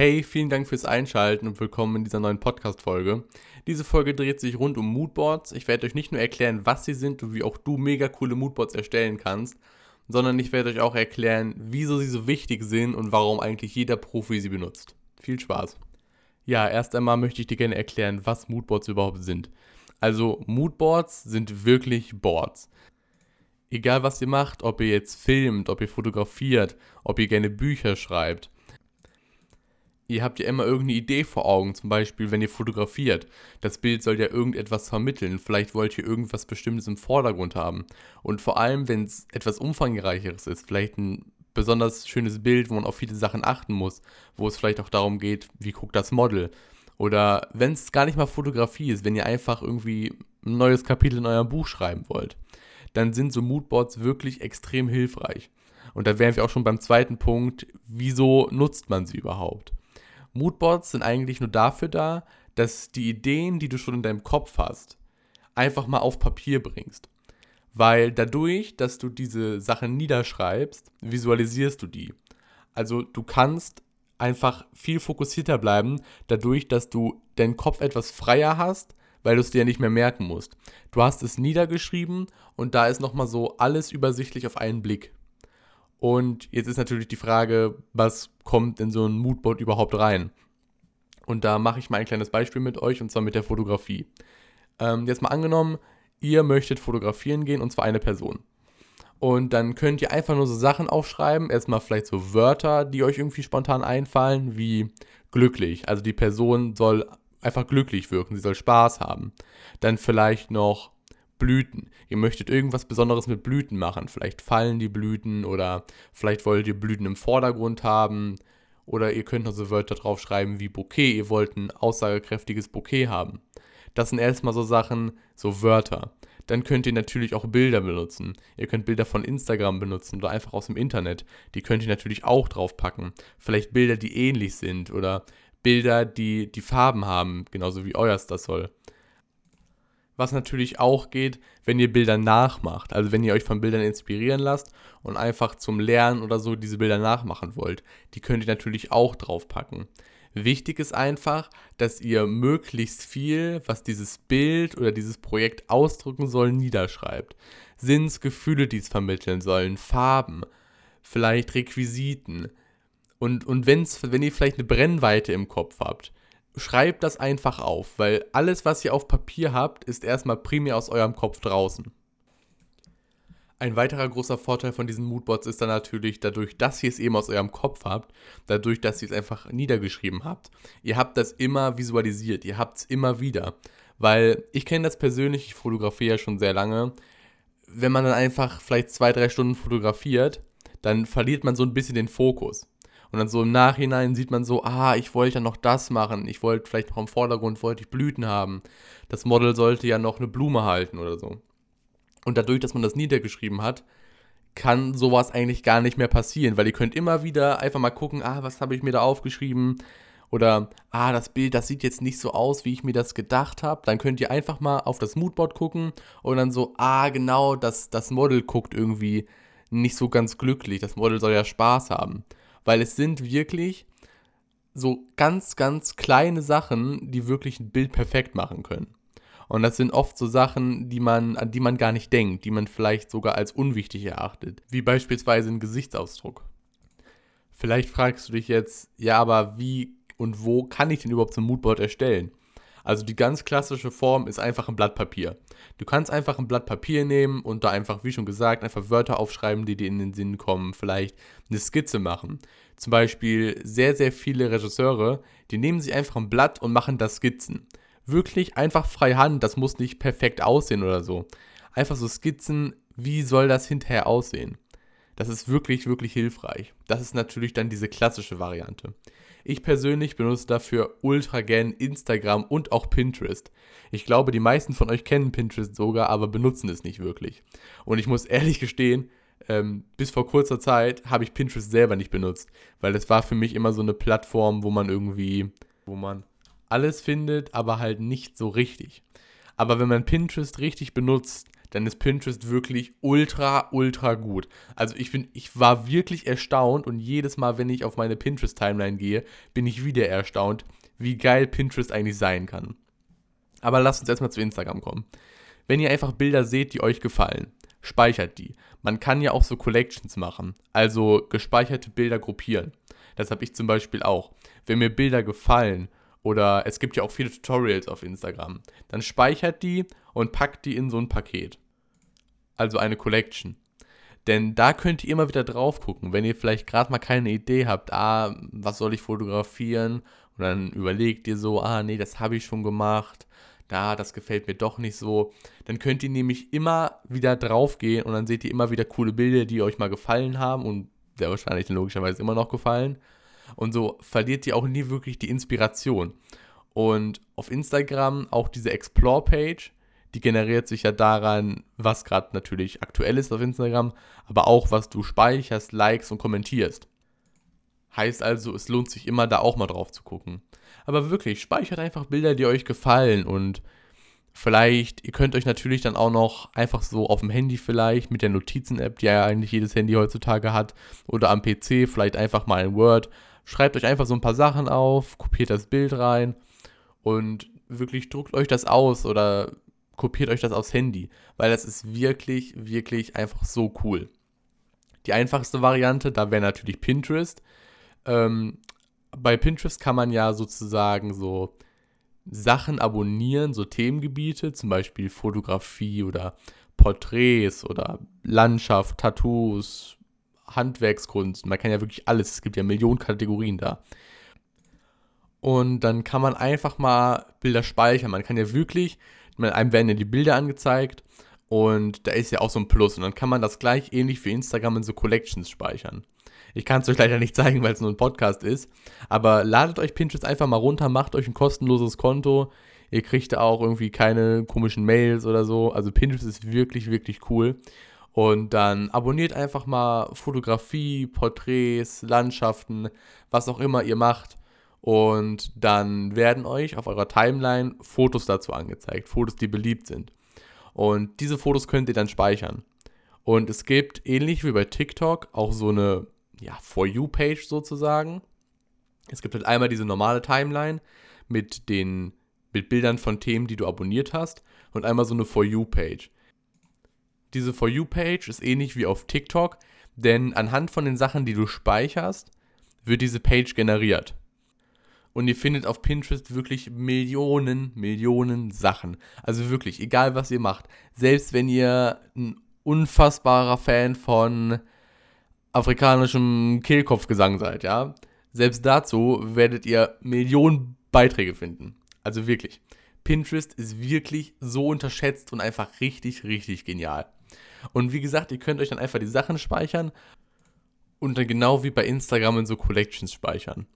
Hey, vielen Dank fürs Einschalten und willkommen in dieser neuen Podcast-Folge. Diese Folge dreht sich rund um Moodboards. Ich werde euch nicht nur erklären, was sie sind und wie auch du mega coole Moodboards erstellen kannst, sondern ich werde euch auch erklären, wieso sie so wichtig sind und warum eigentlich jeder Profi sie benutzt. Viel Spaß. Ja, erst einmal möchte ich dir gerne erklären, was Moodboards überhaupt sind. Also, Moodboards sind wirklich Boards. Egal was ihr macht, ob ihr jetzt filmt, ob ihr fotografiert, ob ihr gerne Bücher schreibt, ihr habt ja immer irgendeine Idee vor Augen, zum Beispiel, wenn ihr fotografiert. Das Bild soll ja irgendetwas vermitteln. Vielleicht wollt ihr irgendwas Bestimmtes im Vordergrund haben. Und vor allem, wenn es etwas Umfangreicheres ist, vielleicht ein besonders schönes Bild, wo man auf viele Sachen achten muss, wo es vielleicht auch darum geht, wie guckt das Model. Oder wenn es gar nicht mal Fotografie ist, wenn ihr einfach irgendwie ein neues Kapitel in eurem Buch schreiben wollt, dann sind so Moodboards wirklich extrem hilfreich. Und da wären wir auch schon beim zweiten Punkt, wieso nutzt man sie überhaupt? Moodboards sind eigentlich nur dafür da, dass die Ideen, die du schon in deinem Kopf hast, einfach mal auf Papier bringst. Weil dadurch, dass du diese Sachen niederschreibst, visualisierst du die. Also du kannst einfach viel fokussierter bleiben, dadurch, dass du deinen Kopf etwas freier hast, weil du es dir nicht mehr merken musst. Du hast es niedergeschrieben und da ist nochmal so alles übersichtlich auf einen Blick. Und jetzt ist natürlich die Frage, was kommt in so ein Moodboard überhaupt rein? Und da mache ich mal ein kleines Beispiel mit euch, und zwar mit der Fotografie. Ähm, jetzt mal angenommen, ihr möchtet fotografieren gehen, und zwar eine Person. Und dann könnt ihr einfach nur so Sachen aufschreiben. Erstmal vielleicht so Wörter, die euch irgendwie spontan einfallen, wie glücklich. Also die Person soll einfach glücklich wirken, sie soll Spaß haben. Dann vielleicht noch Blüten. Ihr möchtet irgendwas Besonderes mit Blüten machen. Vielleicht fallen die Blüten oder vielleicht wollt ihr Blüten im Vordergrund haben. Oder ihr könnt noch so Wörter draufschreiben wie Bouquet. Ihr wollt ein aussagekräftiges Bouquet haben. Das sind erstmal so Sachen, so Wörter. Dann könnt ihr natürlich auch Bilder benutzen. Ihr könnt Bilder von Instagram benutzen oder einfach aus dem Internet. Die könnt ihr natürlich auch draufpacken. Vielleicht Bilder, die ähnlich sind oder Bilder, die die Farben haben, genauso wie euers das soll was natürlich auch geht, wenn ihr Bilder nachmacht. Also wenn ihr euch von Bildern inspirieren lasst und einfach zum Lernen oder so diese Bilder nachmachen wollt. Die könnt ihr natürlich auch draufpacken. Wichtig ist einfach, dass ihr möglichst viel, was dieses Bild oder dieses Projekt ausdrücken soll, niederschreibt. Sinns, Gefühle, die es vermitteln sollen, Farben, vielleicht Requisiten. Und, und wenn's, wenn ihr vielleicht eine Brennweite im Kopf habt, schreibt das einfach auf, weil alles, was ihr auf Papier habt, ist erstmal primär aus eurem Kopf draußen. Ein weiterer großer Vorteil von diesen Moodboards ist dann natürlich, dadurch, dass ihr es eben aus eurem Kopf habt, dadurch, dass ihr es einfach niedergeschrieben habt, ihr habt das immer visualisiert, ihr habt es immer wieder. Weil ich kenne das persönlich, ich fotografiere ja schon sehr lange. Wenn man dann einfach vielleicht zwei, drei Stunden fotografiert, dann verliert man so ein bisschen den Fokus. Und dann so im Nachhinein sieht man so, ah, ich wollte ja noch das machen. Ich wollte vielleicht noch im Vordergrund, wollte ich Blüten haben. Das Model sollte ja noch eine Blume halten oder so. Und dadurch, dass man das niedergeschrieben hat, kann sowas eigentlich gar nicht mehr passieren, weil ihr könnt immer wieder einfach mal gucken, ah, was habe ich mir da aufgeschrieben? Oder, ah, das Bild, das sieht jetzt nicht so aus, wie ich mir das gedacht habe. Dann könnt ihr einfach mal auf das Moodboard gucken und dann so, ah, genau, das, das Model guckt irgendwie nicht so ganz glücklich. Das Model soll ja Spaß haben weil es sind wirklich so ganz, ganz kleine Sachen, die wirklich ein Bild perfekt machen können. Und das sind oft so Sachen, die man, an die man gar nicht denkt, die man vielleicht sogar als unwichtig erachtet, wie beispielsweise ein Gesichtsausdruck. Vielleicht fragst du dich jetzt, ja, aber wie und wo kann ich denn überhaupt so ein Moodboard erstellen? Also die ganz klassische Form ist einfach ein Blatt Papier. Du kannst einfach ein Blatt Papier nehmen und da einfach, wie schon gesagt, einfach Wörter aufschreiben, die dir in den Sinn kommen. Vielleicht eine Skizze machen. Zum Beispiel sehr, sehr viele Regisseure, die nehmen sich einfach ein Blatt und machen da Skizzen. Wirklich einfach frei Hand, das muss nicht perfekt aussehen oder so. Einfach so Skizzen, wie soll das hinterher aussehen? Das ist wirklich, wirklich hilfreich. Das ist natürlich dann diese klassische Variante. Ich persönlich benutze dafür ultra gern Instagram und auch Pinterest. Ich glaube, die meisten von euch kennen Pinterest sogar, aber benutzen es nicht wirklich. Und ich muss ehrlich gestehen, ähm, bis vor kurzer Zeit habe ich Pinterest selber nicht benutzt, weil es war für mich immer so eine Plattform, wo man irgendwie, wo man alles findet, aber halt nicht so richtig. Aber wenn man Pinterest richtig benutzt, dann ist Pinterest wirklich ultra, ultra gut. Also ich bin, ich war wirklich erstaunt und jedes Mal, wenn ich auf meine Pinterest-Timeline gehe, bin ich wieder erstaunt, wie geil Pinterest eigentlich sein kann. Aber lasst uns erstmal zu Instagram kommen. Wenn ihr einfach Bilder seht, die euch gefallen, speichert die. Man kann ja auch so Collections machen, also gespeicherte Bilder gruppieren. Das habe ich zum Beispiel auch. Wenn mir Bilder gefallen oder es gibt ja auch viele Tutorials auf Instagram, dann speichert die und packt die in so ein Paket. Also eine Collection. Denn da könnt ihr immer wieder drauf gucken, wenn ihr vielleicht gerade mal keine Idee habt, ah, was soll ich fotografieren? Und dann überlegt ihr so, ah, nee, das habe ich schon gemacht da, das gefällt mir doch nicht so. Dann könnt ihr nämlich immer wieder drauf gehen und dann seht ihr immer wieder coole Bilder, die euch mal gefallen haben und sehr wahrscheinlich logischerweise immer noch gefallen. Und so verliert ihr auch nie wirklich die Inspiration. Und auf Instagram auch diese Explore-Page, die generiert sich ja daran, was gerade natürlich aktuell ist auf Instagram, aber auch was du speicherst, likes und kommentierst. Heißt also, es lohnt sich immer da auch mal drauf zu gucken. Aber wirklich, speichert einfach Bilder, die euch gefallen und vielleicht, ihr könnt euch natürlich dann auch noch einfach so auf dem Handy vielleicht mit der Notizen-App, die ja eigentlich jedes Handy heutzutage hat, oder am PC vielleicht einfach mal in Word, schreibt euch einfach so ein paar Sachen auf, kopiert das Bild rein und wirklich druckt euch das aus oder kopiert euch das aufs Handy, weil das ist wirklich, wirklich einfach so cool. Die einfachste Variante, da wäre natürlich Pinterest. Ähm, bei Pinterest kann man ja sozusagen so Sachen abonnieren, so Themengebiete, zum Beispiel Fotografie oder Porträts oder Landschaft, Tattoos, Handwerkskunst. Man kann ja wirklich alles, es gibt ja Millionen Kategorien da. Und dann kann man einfach mal Bilder speichern. Man kann ja wirklich, einem werden ja die Bilder angezeigt und da ist ja auch so ein Plus. Und dann kann man das gleich ähnlich wie Instagram in so Collections speichern. Ich kann es euch leider nicht zeigen, weil es nur ein Podcast ist. Aber ladet euch Pinterest einfach mal runter, macht euch ein kostenloses Konto. Ihr kriegt auch irgendwie keine komischen Mails oder so. Also Pinterest ist wirklich, wirklich cool. Und dann abonniert einfach mal Fotografie, Porträts, Landschaften, was auch immer ihr macht. Und dann werden euch auf eurer Timeline Fotos dazu angezeigt. Fotos, die beliebt sind. Und diese Fotos könnt ihr dann speichern. Und es gibt, ähnlich wie bei TikTok, auch so eine ja, For You-Page sozusagen. Es gibt halt einmal diese normale Timeline mit den mit Bildern von Themen, die du abonniert hast und einmal so eine For You-Page. Diese For You-Page ist ähnlich wie auf TikTok, denn anhand von den Sachen, die du speicherst, wird diese Page generiert. Und ihr findet auf Pinterest wirklich Millionen, Millionen Sachen. Also wirklich, egal was ihr macht. Selbst wenn ihr ein unfassbarer Fan von afrikanischem Kehlkopfgesang seid, ja, selbst dazu werdet ihr Millionen Beiträge finden. Also wirklich. Pinterest ist wirklich so unterschätzt und einfach richtig, richtig genial. Und wie gesagt, ihr könnt euch dann einfach die Sachen speichern und dann genau wie bei Instagram in so Collections speichern.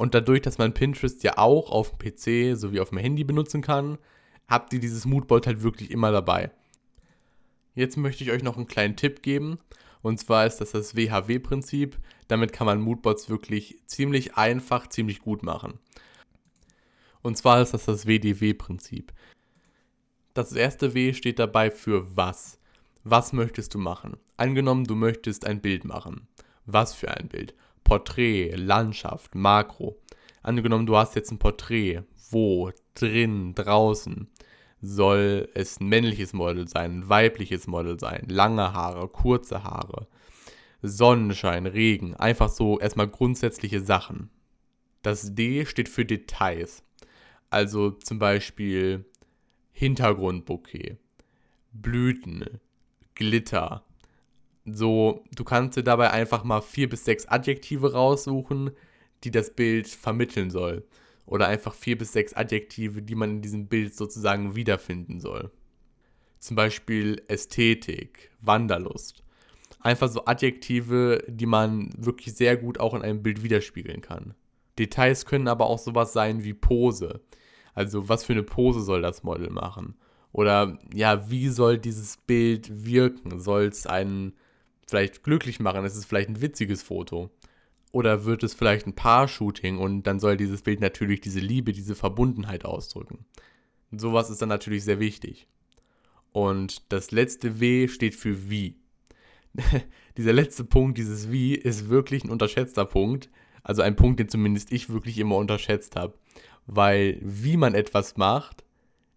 Und dadurch, dass man Pinterest ja auch auf dem PC sowie auf dem Handy benutzen kann, habt ihr dieses Moodboard halt wirklich immer dabei. Jetzt möchte ich euch noch einen kleinen Tipp geben. Und zwar ist das das WHW-Prinzip. Damit kann man Moodboards wirklich ziemlich einfach, ziemlich gut machen. Und zwar ist das das WDW-Prinzip. Das erste W steht dabei für was. Was möchtest du machen? Angenommen, du möchtest ein Bild machen. Was für ein Bild? Porträt, Landschaft, Makro. Angenommen, du hast jetzt ein Porträt. Wo? Drin, draußen soll es ein männliches Model sein, ein weibliches Model sein, lange Haare, kurze Haare, Sonnenschein, Regen, einfach so erstmal grundsätzliche Sachen. Das D steht für Details. Also zum Beispiel Hintergrundbouquet, Blüten, Glitter. So, du kannst dir dabei einfach mal vier bis sechs Adjektive raussuchen, die das Bild vermitteln soll oder einfach vier bis sechs Adjektive, die man in diesem Bild sozusagen wiederfinden soll. Zum Beispiel Ästhetik, Wanderlust. Einfach so Adjektive, die man wirklich sehr gut auch in einem Bild widerspiegeln kann. Details können aber auch sowas sein wie Pose. Also was für eine Pose soll das Model machen? Oder ja, wie soll dieses Bild wirken? Soll es einen vielleicht glücklich machen? Ist es vielleicht ein witziges Foto? Oder wird es vielleicht ein Paar-Shooting und dann soll dieses Bild natürlich diese Liebe, diese Verbundenheit ausdrücken. Sowas ist dann natürlich sehr wichtig. Und das letzte W steht für wie. Dieser letzte Punkt, dieses wie, ist wirklich ein unterschätzter Punkt. Also ein Punkt, den zumindest ich wirklich immer unterschätzt habe. Weil wie man etwas macht,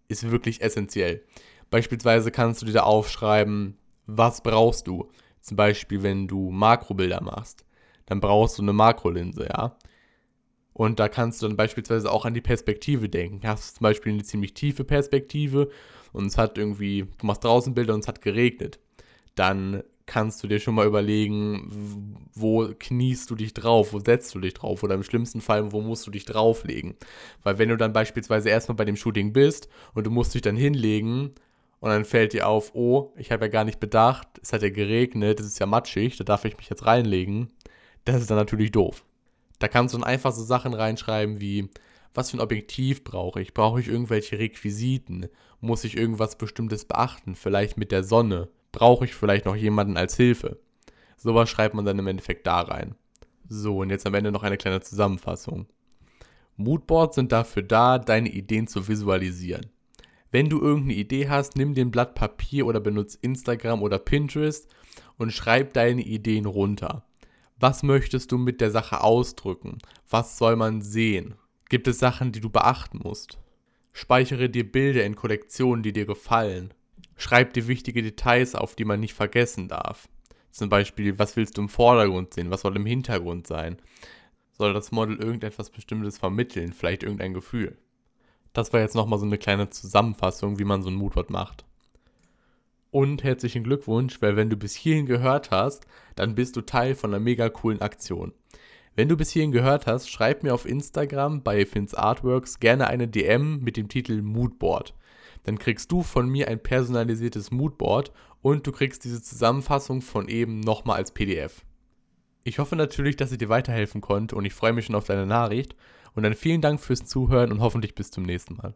ist wirklich essentiell. Beispielsweise kannst du dir da aufschreiben, was brauchst du. Zum Beispiel, wenn du Makrobilder machst, dann brauchst du eine Makrolinse, ja. Und da kannst du dann beispielsweise auch an die Perspektive denken. Du hast zum Beispiel eine ziemlich tiefe Perspektive und es hat irgendwie, du machst draußen Bilder und es hat geregnet. Dann kannst du dir schon mal überlegen, wo kniest du dich drauf, wo setzt du dich drauf oder im schlimmsten Fall, wo musst du dich drauflegen. Weil wenn du dann beispielsweise erstmal bei dem Shooting bist und du musst dich dann hinlegen und dann fällt dir auf, oh, ich habe ja gar nicht bedacht, es hat ja geregnet, es ist ja matschig, da darf ich mich jetzt reinlegen. Das ist dann natürlich doof. Da kannst du dann einfach so Sachen reinschreiben wie, was für ein Objektiv brauche ich? Brauche ich irgendwelche Requisiten? Muss ich irgendwas Bestimmtes beachten? Vielleicht mit der Sonne? Brauche ich vielleicht noch jemanden als Hilfe? Sowas schreibt man dann im Endeffekt da rein. So, und jetzt am Ende noch eine kleine Zusammenfassung. Moodboards sind dafür da, deine Ideen zu visualisieren. Wenn du irgendeine Idee hast, nimm den Blatt Papier oder benutze Instagram oder Pinterest und schreib deine Ideen runter. Was möchtest du mit der Sache ausdrücken? Was soll man sehen? Gibt es Sachen, die du beachten musst? Speichere dir Bilder in Kollektionen, die dir gefallen. Schreib dir wichtige Details auf, die man nicht vergessen darf. Zum Beispiel, was willst du im Vordergrund sehen? Was soll im Hintergrund sein? Soll das Model irgendetwas Bestimmtes vermitteln? Vielleicht irgendein Gefühl? Das war jetzt nochmal so eine kleine Zusammenfassung, wie man so ein Moodboard macht. Und herzlichen Glückwunsch, weil wenn du bis hierhin gehört hast, dann bist du Teil von einer mega coolen Aktion. Wenn du bis hierhin gehört hast, schreib mir auf Instagram bei Fins Artworks gerne eine DM mit dem Titel Moodboard. Dann kriegst du von mir ein personalisiertes Moodboard und du kriegst diese Zusammenfassung von eben nochmal als PDF. Ich hoffe natürlich, dass ich dir weiterhelfen konnte und ich freue mich schon auf deine Nachricht. Und dann vielen Dank fürs Zuhören und hoffentlich bis zum nächsten Mal.